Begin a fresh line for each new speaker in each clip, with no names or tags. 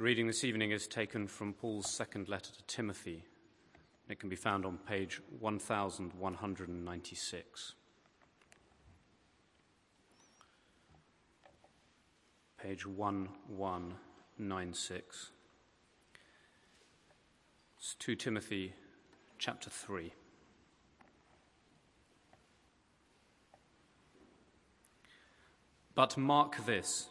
The reading this evening is taken from Paul's second letter to Timothy. It can be found on page 1196. Page 1196. It's 2 Timothy chapter 3. But mark this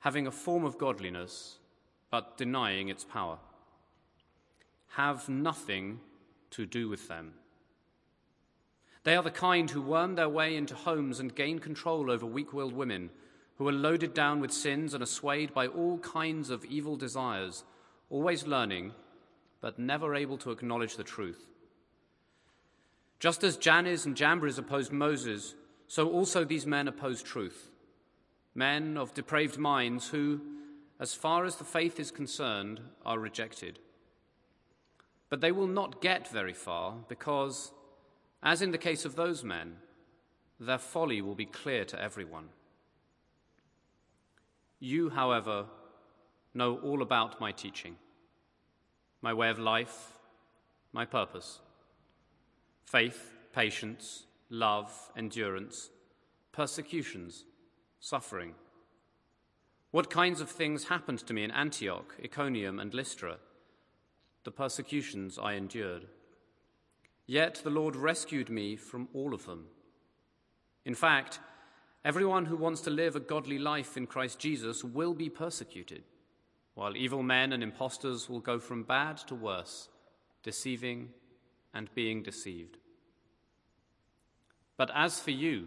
having a form of godliness, but denying its power. Have nothing to do with them. They are the kind who worm their way into homes and gain control over weak willed women, who are loaded down with sins and are swayed by all kinds of evil desires, always learning, but never able to acknowledge the truth. Just as Jannes and Jambres opposed Moses, so also these men oppose truth men of depraved minds who, as far as the faith is concerned, are rejected. But they will not get very far because, as in the case of those men, their folly will be clear to everyone. You, however, know all about my teaching, my way of life, my purpose faith, patience, love, endurance, persecutions suffering. What kinds of things happened to me in Antioch, Iconium, and Lystra? The persecutions I endured. Yet the Lord rescued me from all of them. In fact, everyone who wants to live a godly life in Christ Jesus will be persecuted, while evil men and impostors will go from bad to worse, deceiving and being deceived. But as for you,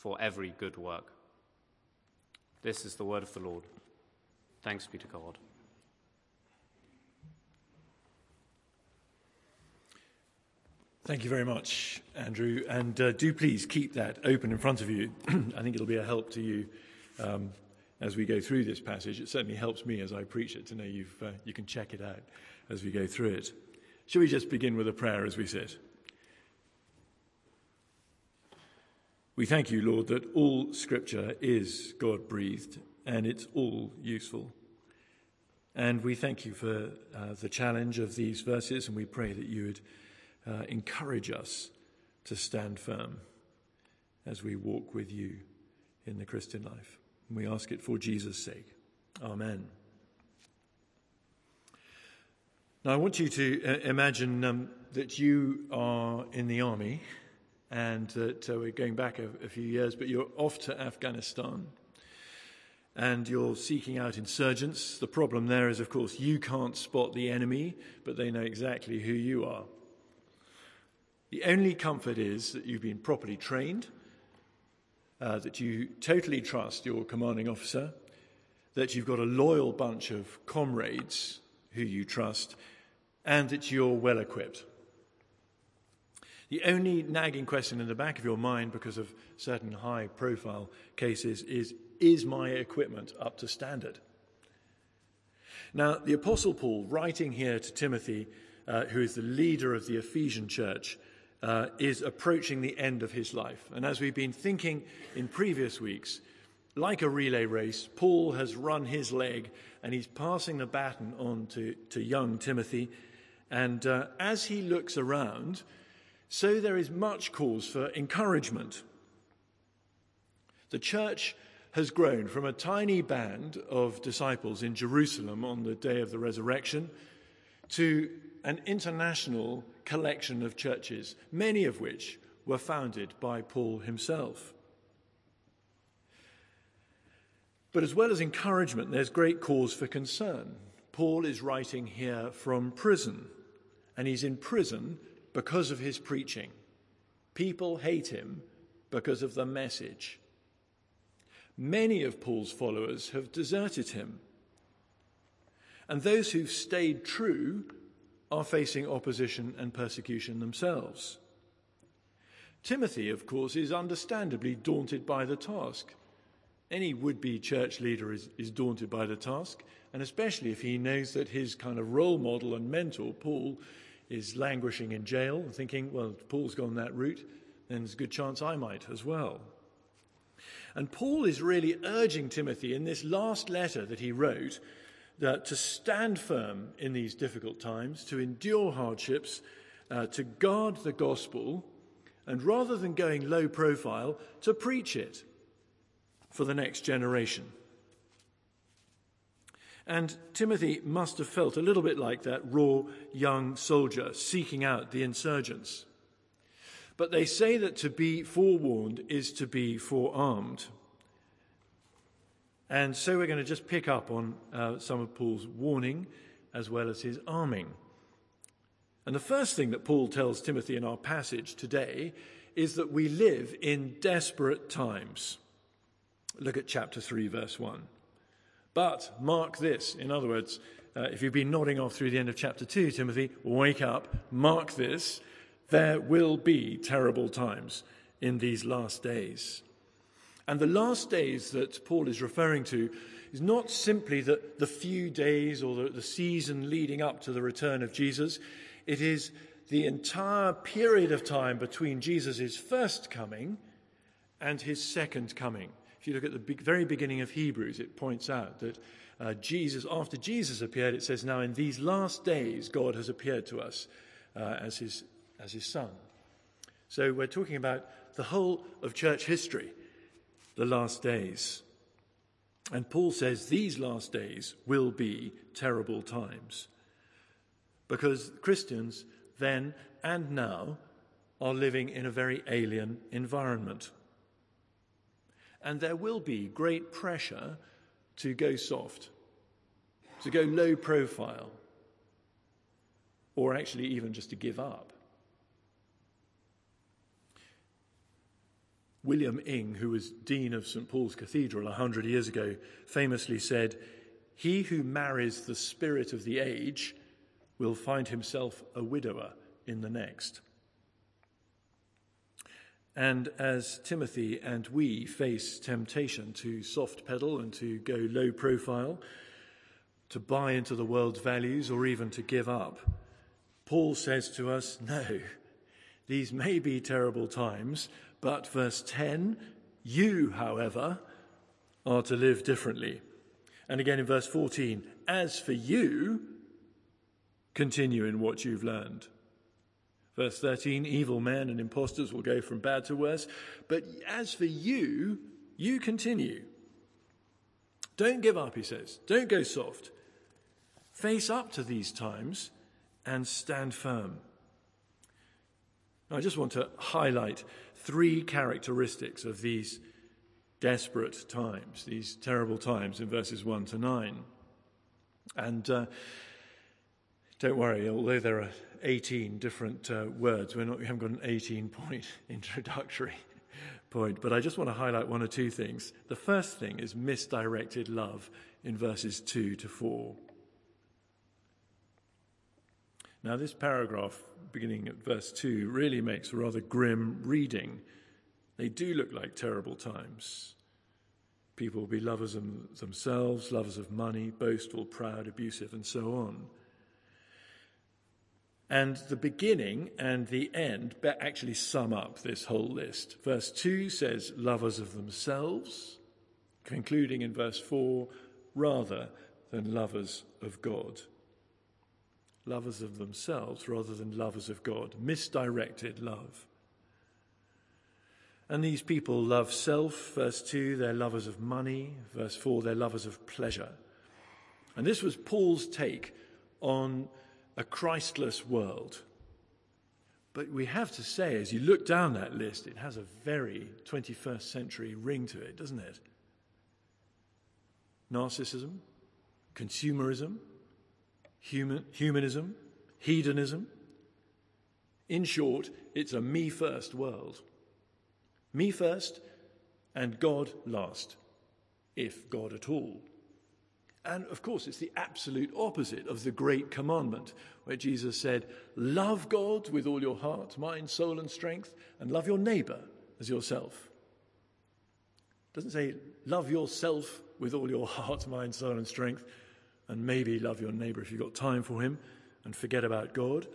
for every good work. This is the word of the Lord. Thanks be to God.
Thank you very much, Andrew. And uh, do please keep that open in front of you. I think it'll be a help to you um, as we go through this passage. It certainly helps me as I preach it to know uh, you can check it out as we go through it. Shall we just begin with a prayer as we sit? We thank you, Lord, that all scripture is God breathed and it's all useful. And we thank you for uh, the challenge of these verses, and we pray that you would uh, encourage us to stand firm as we walk with you in the Christian life. And we ask it for Jesus' sake. Amen. Now, I want you to uh, imagine um, that you are in the army and that uh, we're going back a, a few years, but you're off to Afghanistan and you're seeking out insurgents. The problem there is, of course, you can't spot the enemy, but they know exactly who you are. The only comfort is that you've been properly trained, uh, that you totally trust your commanding officer, that you've got a loyal bunch of comrades who you trust, and that you're well equipped. The only nagging question in the back of your mind, because of certain high profile cases, is Is my equipment up to standard? Now, the Apostle Paul, writing here to Timothy, uh, who is the leader of the Ephesian church, uh, is approaching the end of his life. And as we've been thinking in previous weeks, like a relay race, Paul has run his leg and he's passing the baton on to, to young Timothy. And uh, as he looks around, so there is much cause for encouragement. The church has grown from a tiny band of disciples in Jerusalem on the day of the resurrection to an international collection of churches, many of which were founded by Paul himself. But as well as encouragement, there's great cause for concern. Paul is writing here from prison, and he's in prison because of his preaching. People hate him because of the message. Many of Paul's followers have deserted him. And those who've stayed true are facing opposition and persecution themselves. Timothy, of course, is understandably daunted by the task. Any would be church leader is, is daunted by the task, and especially if he knows that his kind of role model and mentor, Paul, is languishing in jail thinking, well, Paul's gone that route, then there's a good chance I might as well. And Paul is really urging Timothy in this last letter that he wrote that to stand firm in these difficult times, to endure hardships, uh, to guard the gospel, and rather than going low profile, to preach it for the next generation. And Timothy must have felt a little bit like that raw young soldier seeking out the insurgents. But they say that to be forewarned is to be forearmed. And so we're going to just pick up on uh, some of Paul's warning as well as his arming. And the first thing that Paul tells Timothy in our passage today is that we live in desperate times. Look at chapter 3, verse 1. But mark this, in other words, uh, if you've been nodding off through the end of chapter 2, Timothy, wake up, mark this. There will be terrible times in these last days. And the last days that Paul is referring to is not simply the, the few days or the, the season leading up to the return of Jesus, it is the entire period of time between Jesus' first coming and his second coming. If you look at the very beginning of Hebrews, it points out that uh, Jesus, after Jesus appeared, it says, Now in these last days, God has appeared to us uh, as, his, as his Son. So we're talking about the whole of church history, the last days. And Paul says these last days will be terrible times because Christians then and now are living in a very alien environment. And there will be great pressure to go soft, to go low profile, or actually even just to give up. William Inge, who was Dean of St. Paul's Cathedral a hundred years ago, famously said, He who marries the spirit of the age will find himself a widower in the next. And as Timothy and we face temptation to soft pedal and to go low profile, to buy into the world's values or even to give up, Paul says to us, no, these may be terrible times, but verse 10, you, however, are to live differently. And again in verse 14, as for you, Continue in what you've learned. Verse 13 evil men and impostors will go from bad to worse. But as for you, you continue. Don't give up, he says. Don't go soft. Face up to these times and stand firm. I just want to highlight three characteristics of these desperate times, these terrible times in verses 1 to 9. And uh, don't worry, although there are 18 different uh, words, not, we haven't got an 18 point introductory point, but I just want to highlight one or two things. The first thing is misdirected love in verses 2 to 4. Now, this paragraph, beginning at verse 2, really makes a rather grim reading. They do look like terrible times. People will be lovers of themselves, lovers of money, boastful, proud, abusive, and so on. And the beginning and the end actually sum up this whole list. Verse 2 says, lovers of themselves, concluding in verse 4, rather than lovers of God. Lovers of themselves rather than lovers of God. Misdirected love. And these people love self, verse 2, they're lovers of money, verse 4, they're lovers of pleasure. And this was Paul's take on a Christless world. But we have to say, as you look down that list, it has a very 21st century ring to it, doesn't it? Narcissism, consumerism, human, humanism, hedonism. In short, it's a me first world. Me first and God last, if God at all. And of course, it's the absolute opposite of the great commandment, where Jesus said, Love God with all your heart, mind, soul, and strength, and love your neighbor as yourself. It doesn't say, Love yourself with all your heart, mind, soul, and strength, and maybe love your neighbor if you've got time for him, and forget about God.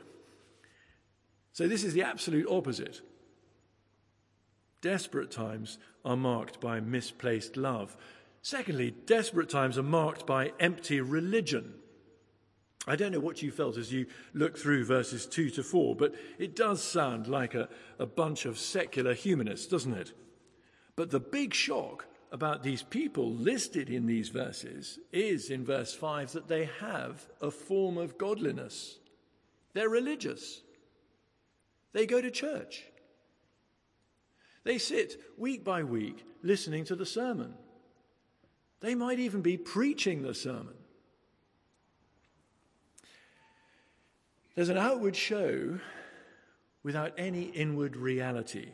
So, this is the absolute opposite. Desperate times are marked by misplaced love. Secondly, desperate times are marked by empty religion. I don't know what you felt as you looked through verses 2 to 4, but it does sound like a, a bunch of secular humanists, doesn't it? But the big shock about these people listed in these verses is in verse 5 that they have a form of godliness. They're religious, they go to church, they sit week by week listening to the sermon. They might even be preaching the sermon. There's an outward show without any inward reality,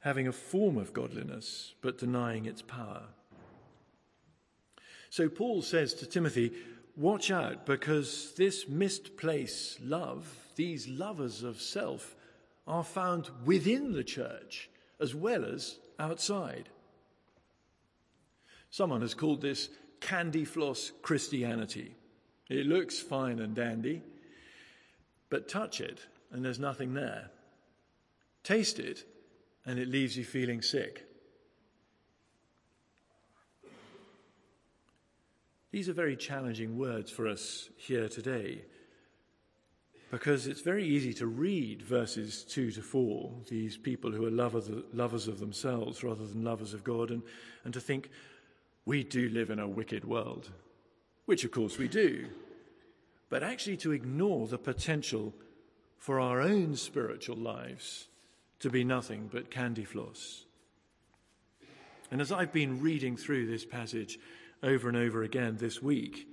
having a form of godliness but denying its power. So Paul says to Timothy, Watch out because this misplaced love, these lovers of self, are found within the church as well as outside. Someone has called this candy floss Christianity. It looks fine and dandy, but touch it and there's nothing there. Taste it and it leaves you feeling sick. These are very challenging words for us here today because it's very easy to read verses 2 to 4, these people who are lovers, of themselves rather than lovers of God, and, and to think, we do live in a wicked world, which of course we do, but actually to ignore the potential for our own spiritual lives to be nothing but candy floss. And as I've been reading through this passage over and over again this week,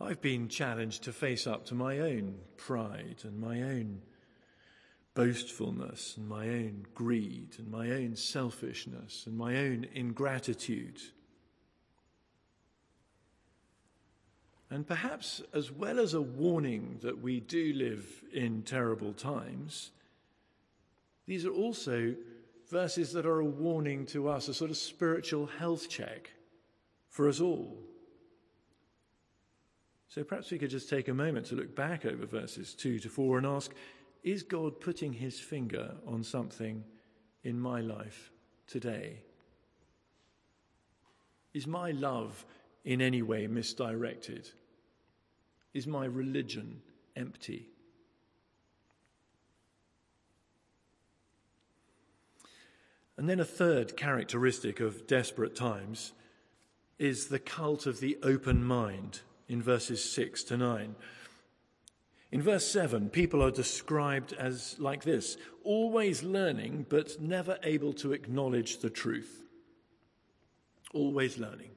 I've been challenged to face up to my own pride and my own boastfulness and my own greed and my own selfishness and my own ingratitude. And perhaps, as well as a warning that we do live in terrible times, these are also verses that are a warning to us, a sort of spiritual health check for us all. So perhaps we could just take a moment to look back over verses 2 to 4 and ask is God putting his finger on something in my life today? Is my love in any way misdirected? Is my religion empty? And then a third characteristic of desperate times is the cult of the open mind in verses 6 to 9. In verse 7, people are described as like this always learning, but never able to acknowledge the truth. Always learning.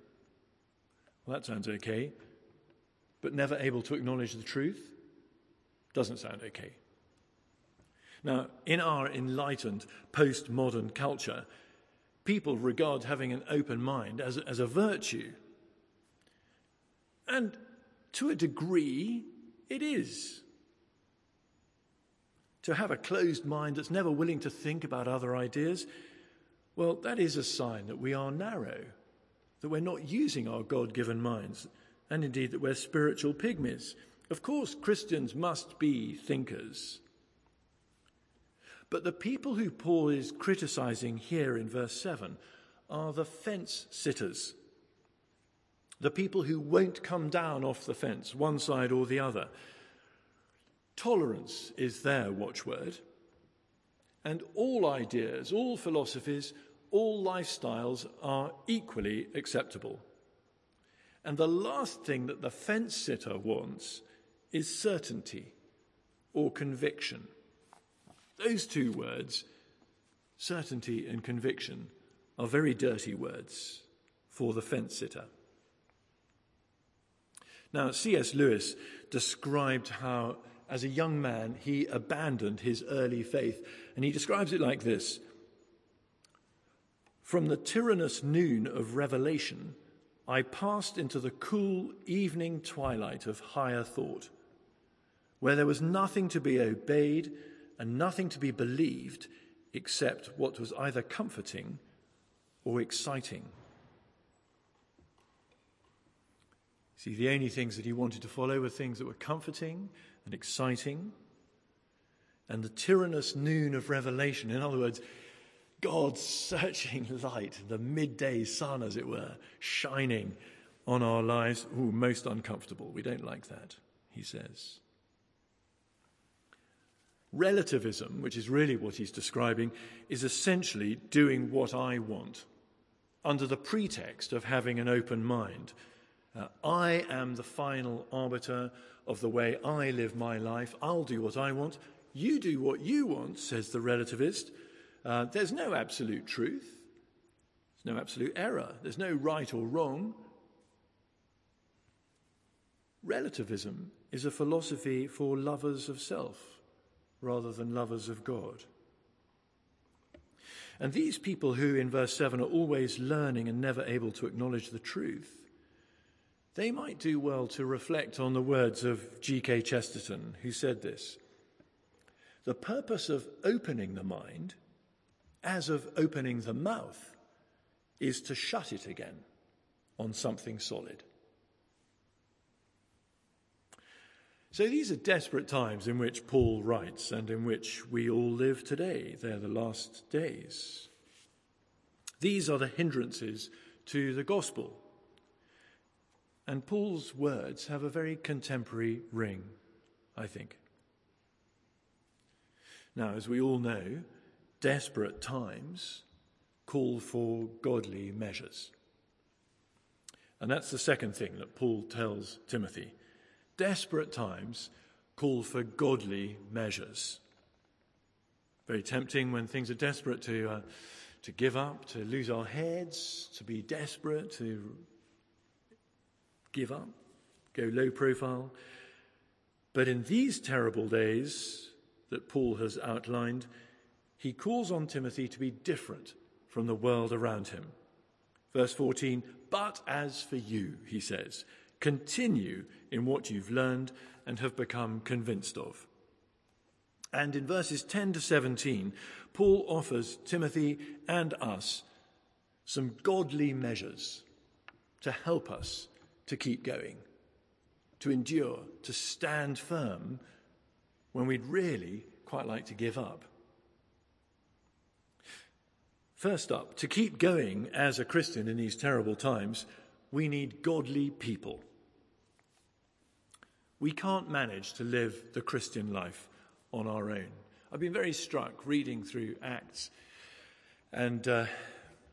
Well, that sounds okay. But never able to acknowledge the truth? Doesn't sound okay. Now, in our enlightened postmodern culture, people regard having an open mind as, as a virtue. And to a degree, it is. To have a closed mind that's never willing to think about other ideas, well, that is a sign that we are narrow, that we're not using our God given minds, and indeed that we're spiritual pygmies. Of course, Christians must be thinkers. But the people who Paul is criticizing here in verse 7 are the fence sitters the people who won't come down off the fence, one side or the other. Tolerance is their watchword. And all ideas, all philosophies, all lifestyles are equally acceptable. And the last thing that the fence sitter wants is certainty or conviction. Those two words, certainty and conviction, are very dirty words for the fence sitter. Now, C.S. Lewis described how, as a young man, he abandoned his early faith, and he describes it like this From the tyrannous noon of revelation, I passed into the cool evening twilight of higher thought, where there was nothing to be obeyed and nothing to be believed except what was either comforting or exciting. See, the only things that he wanted to follow were things that were comforting and exciting. And the tyrannous noon of revelation, in other words, God's searching light, the midday sun, as it were, shining on our lives. Ooh, most uncomfortable. We don't like that, he says. Relativism, which is really what he's describing, is essentially doing what I want under the pretext of having an open mind uh, I am the final arbiter of the way I live my life. I'll do what I want. You do what you want, says the relativist. Uh, there's no absolute truth. There's no absolute error. There's no right or wrong. Relativism is a philosophy for lovers of self rather than lovers of God. And these people who, in verse 7, are always learning and never able to acknowledge the truth, they might do well to reflect on the words of G.K. Chesterton, who said this The purpose of opening the mind, as of opening the mouth, is to shut it again on something solid. So these are desperate times in which Paul writes and in which we all live today. They're the last days. These are the hindrances to the gospel and Paul's words have a very contemporary ring, I think. Now, as we all know, desperate times call for godly measures. And that's the second thing that Paul tells Timothy. Desperate times call for godly measures. Very tempting when things are desperate to, uh, to give up, to lose our heads, to be desperate, to give up, go low profile. But in these terrible days that Paul has outlined, he calls on Timothy to be different from the world around him. Verse 14, but as for you, he says, continue in what you've learned and have become convinced of. And in verses 10 to 17, Paul offers Timothy and us some godly measures to help us to keep going, to endure, to stand firm when we'd really quite like to give up. First up, to keep going as a Christian in these terrible times, we need godly people. We can't manage to live the Christian life on our own. I've been very struck reading through Acts and uh,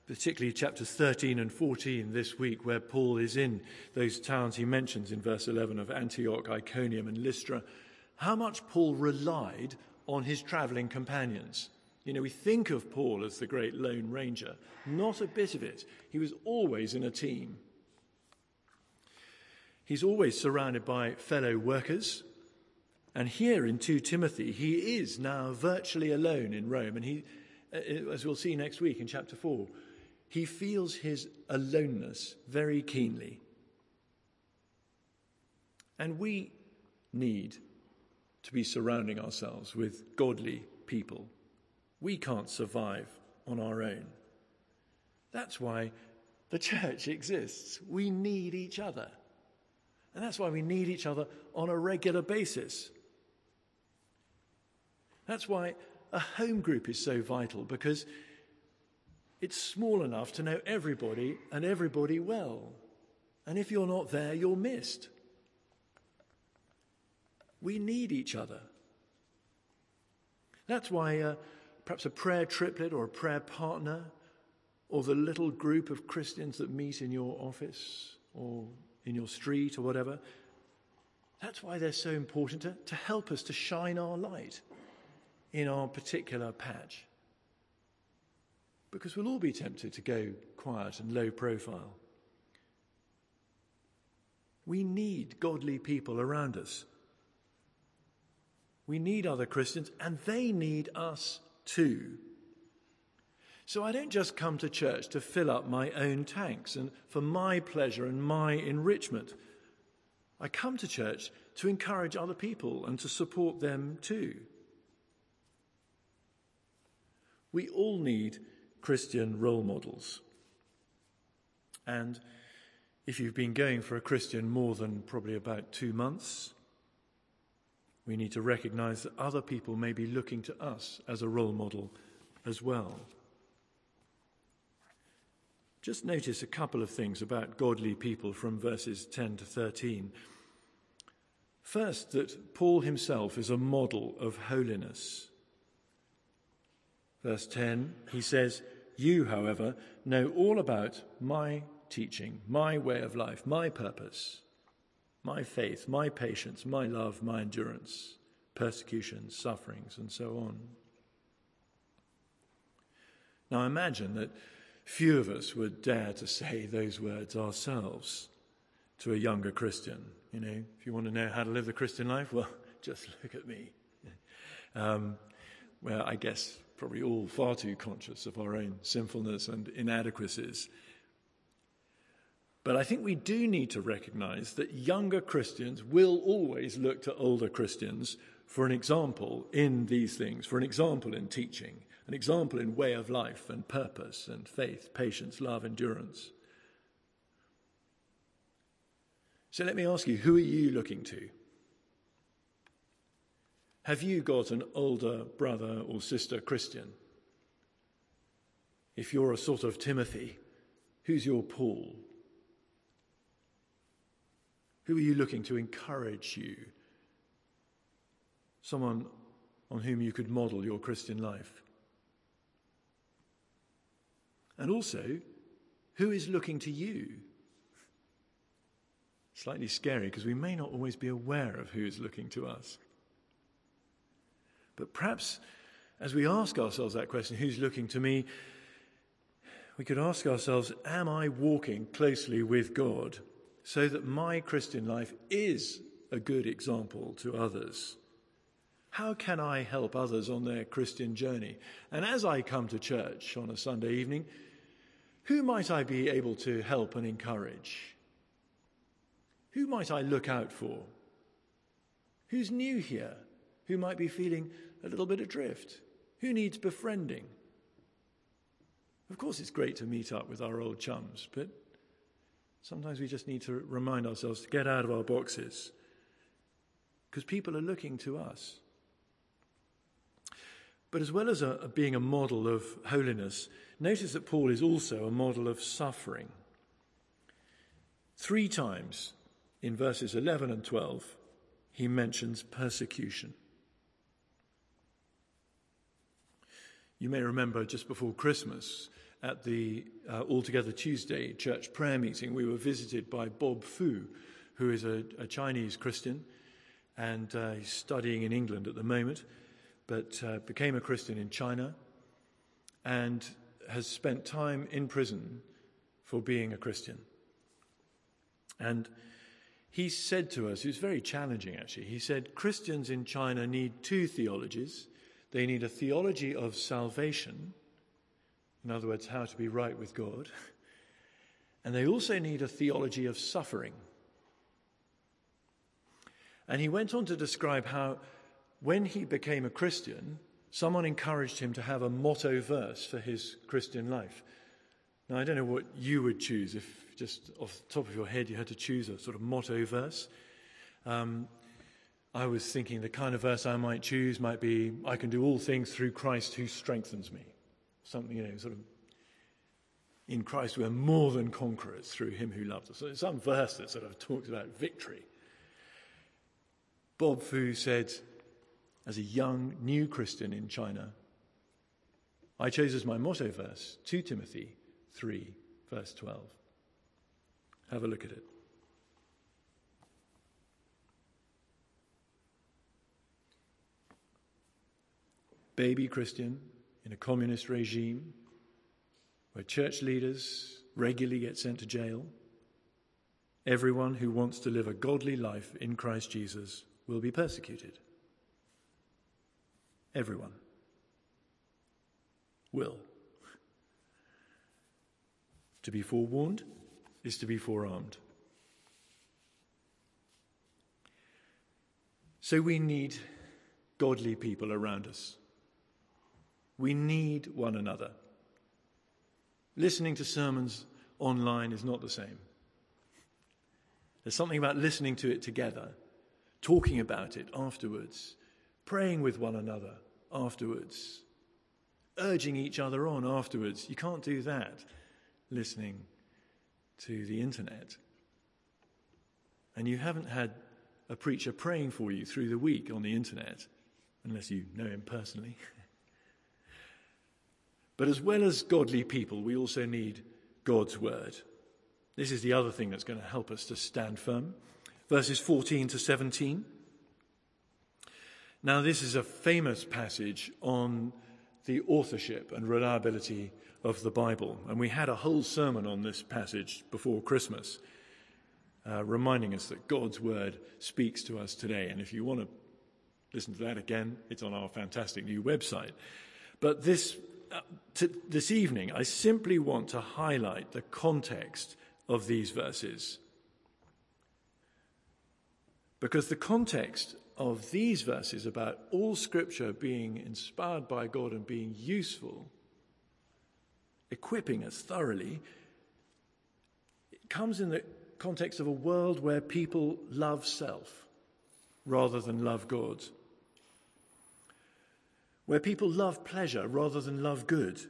particularly chapters 13 and 14 this week, where Paul is in those towns he mentions in verse 11 of Antioch, Iconium, and Lystra, how much Paul relied on his traveling companions. You know, we think of Paul as the great lone ranger. Not a bit of it. He was always in a team. He's always surrounded by fellow workers. And here in 2 Timothy, he is now virtually alone in Rome. And he, uh, as we'll see next week in chapter 4, he feels his aloneness very keenly. And we need to be surrounding ourselves with godly people. We can't survive on our own. That's why the church exists. We need each other. And that's why we need each other on a regular basis. That's why a home group is so vital because it's small enough to know everybody and everybody well. And if you're not there, you're missed. We need each other. That's why uh, perhaps a prayer triplet or a prayer partner, or the little group of Christians that meet in your office or in your street or whatever. That's why they're so important to, to help us to shine our light in our particular patch. Because we'll all be tempted to go quiet and low profile. We need godly people around us. We need other Christians, and they need us too. So I don't just come to church to fill up my own tanks and for my pleasure and my enrichment. I come to church to encourage other people and to support them too. We all need Christian role models. And if you've been going for a Christian more than probably about two months, we need to recognize that other people may be looking to us as a role model as well. Just notice a couple of things about godly people from verses 10 to 13. First, that Paul himself is a model of holiness. Verse 10, he says, You, however, know all about my teaching, my way of life, my purpose, my faith, my patience, my love, my endurance, persecutions, sufferings, and so on. Now imagine that Few of us would dare to say those words ourselves to a younger Christian. You know, if you want to know how to live the Christian life, well, just look at me. Um, well, I guess probably all far too conscious of our own sinfulness and inadequacies. But I think we do need to recognize that younger Christians will always look to older Christians for an example in these things, for an example in teaching, an example in way of life and purpose and faith, patience, love, endurance. So let me ask you who are you looking to? Have you got an older brother or sister Christian? If you're a sort of Timothy, who's your Paul? Who are you looking to encourage you? Someone on whom you could model your Christian life. And also, who is looking to you? Slightly scary because we may not always be aware of who is looking to us. But perhaps as we ask ourselves that question, who's looking to me? We could ask ourselves, am I walking closely with God so that my Christian life is a good example to others? How can I help others on their Christian journey? And as I come to church on a Sunday evening, who might I be able to help and encourage? Who might I look out for? Who's new here? Who might be feeling a little bit adrift? Who needs befriending? Of course, it's great to meet up with our old chums, but sometimes we just need to remind ourselves to get out of our boxes because people are looking to us. But as well as a, a being a model of holiness, notice that Paul is also a model of suffering. Three times in verses 11 and 12, he mentions persecution. You may remember just before Christmas at the uh, Altogether Tuesday church prayer meeting, we were visited by Bob Fu, who is a, a Chinese Christian and uh, he's studying in England at the moment but uh, became a Christian in China and has spent time in prison for being a Christian. And he said to us, it was very challenging actually, he said, Christians in China need two theologies. They need a theology of salvation, in other words, how to be right with God, and they also need a theology of suffering. And he went on to describe how when he became a Christian, someone encouraged him to have a motto verse for his Christian life. Now, I don't know what you would choose if just off the top of your head you had to choose a sort of motto verse. Um, I was thinking the kind of verse I might choose might be, I can do all things through Christ who strengthens me. Something, you know, sort of, in Christ we're more than conquerors through him who loved us. So some verse that sort of talks about victory. Bob Fu said, as a young new Christian in China, I chose as my motto verse 2 Timothy 3, verse 12. Have a look at it. Baby Christian in a communist regime where church leaders regularly get sent to jail. Everyone who wants to live a godly life in Christ Jesus will be persecuted. Everyone will. To be forewarned is to be forearmed. So we need godly people around us. We need one another. Listening to sermons online is not the same. There's something about listening to it together, talking about it afterwards, praying with one another afterwards, urging each other on afterwards. You can't do that listening to the internet. And you haven't had a preacher praying for you through the week on the internet, unless you know him personally. but as well as godly people, we also need God's word. This is the other thing that's going to help us to stand firm. Verses 14 to 17. Now, this is a famous passage on the authorship and reliability of the Bible. And we had a whole sermon on this passage before Christmas, uh, reminding us that God's word speaks to us today. And if you want to listen to that again, it's on our fantastic new website. But this, uh, t- this evening, I simply want to highlight the context of these verses. Because the context of these verses about all scripture being inspired by God and being useful, equipping us thoroughly, it comes in the context of a world where people love self rather than love God, where people love pleasure rather than love good.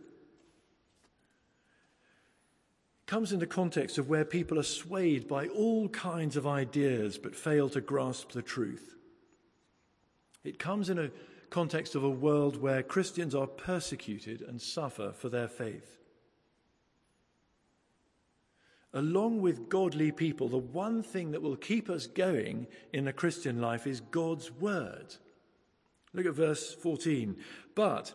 Comes in the context of where people are swayed by all kinds of ideas but fail to grasp the truth. It comes in a context of a world where Christians are persecuted and suffer for their faith. Along with godly people, the one thing that will keep us going in a Christian life is God's word. Look at verse 14. But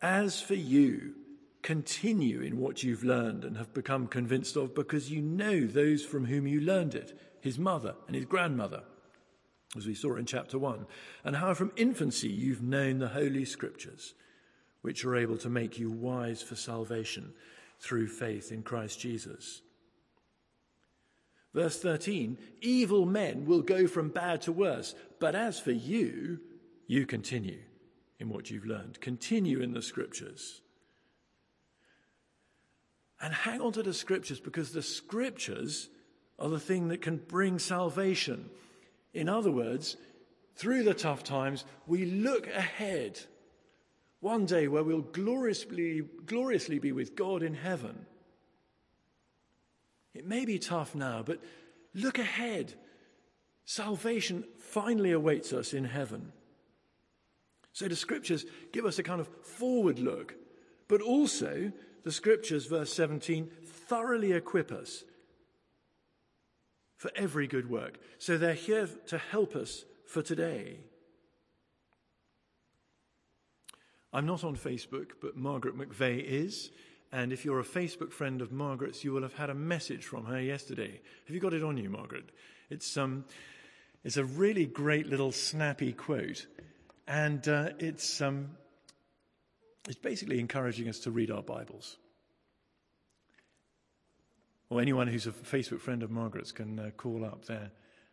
as for you, continue in what you've learned and have become convinced of, because you know those from whom you learned it his mother and his grandmother as we saw in chapter 1, and how from infancy you've known the Holy Scriptures, which are able to make you wise for salvation through faith in Christ Jesus. Verse 13 Evil men will go from bad to worse, but as for you, you continue in what you've learned. Continue in the Scriptures. And hang on to the Scriptures because the Scriptures are the thing that can bring salvation. In other words, through the tough times, we look ahead. One day where we'll gloriously, gloriously be with God in heaven. It may be tough now, but look ahead. Salvation finally awaits us in heaven. So the scriptures give us a kind of forward look, but also the scriptures, verse 17, thoroughly equip us for every good work. So they're here to help us for today. I'm not on Facebook, but Margaret McVeigh is. And if you're a Facebook friend of Margaret's, you will have had a message from her yesterday. Have you got it on you, Margaret? It's, um, it's a really great little snappy quote. And uh, it's, um, it's basically encouraging us to read our Bibles or anyone who's a Facebook friend of Margaret's can uh, call up there.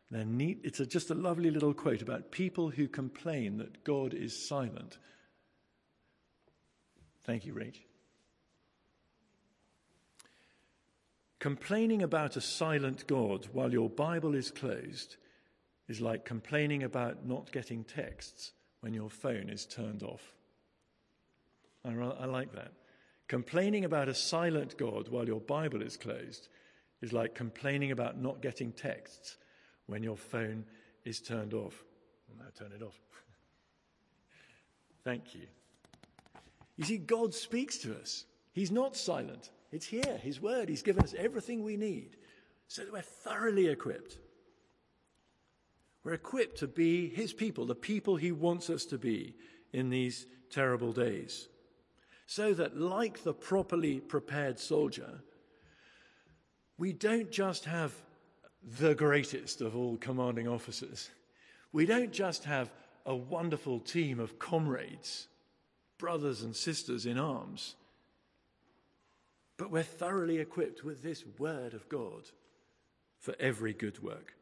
They're neat. It's a, just a lovely little quote about people who complain that God is silent. Thank you, Rach. Complaining about a silent God while your Bible is closed is like complaining about not getting texts when your phone is turned off. I, I like that. Complaining about a silent God while your Bible is closed is like complaining about not getting texts when your phone is turned off. Now turn it off. Thank you. You see, God speaks to us. He's not silent. It's here, His word. He's given us everything we need so that we're thoroughly equipped. We're equipped to be His people, the people He wants us to be in these terrible days. So that, like the properly prepared soldier, we don't just have the greatest of all commanding officers. We don't just have a wonderful team of comrades, brothers and sisters in arms, but we're thoroughly equipped with this word of God for every good work.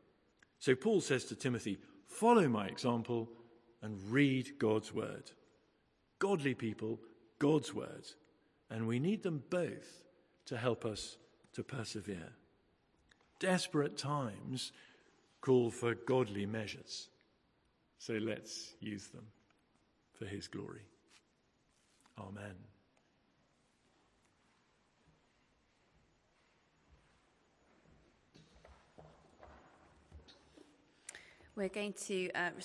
So Paul says to Timothy, Follow my example and read God's word. Godly people, God's word. And we need them both to help us to persevere. Desperate times call for godly measures. So let's use them for his glory. Amen.
We're going to uh,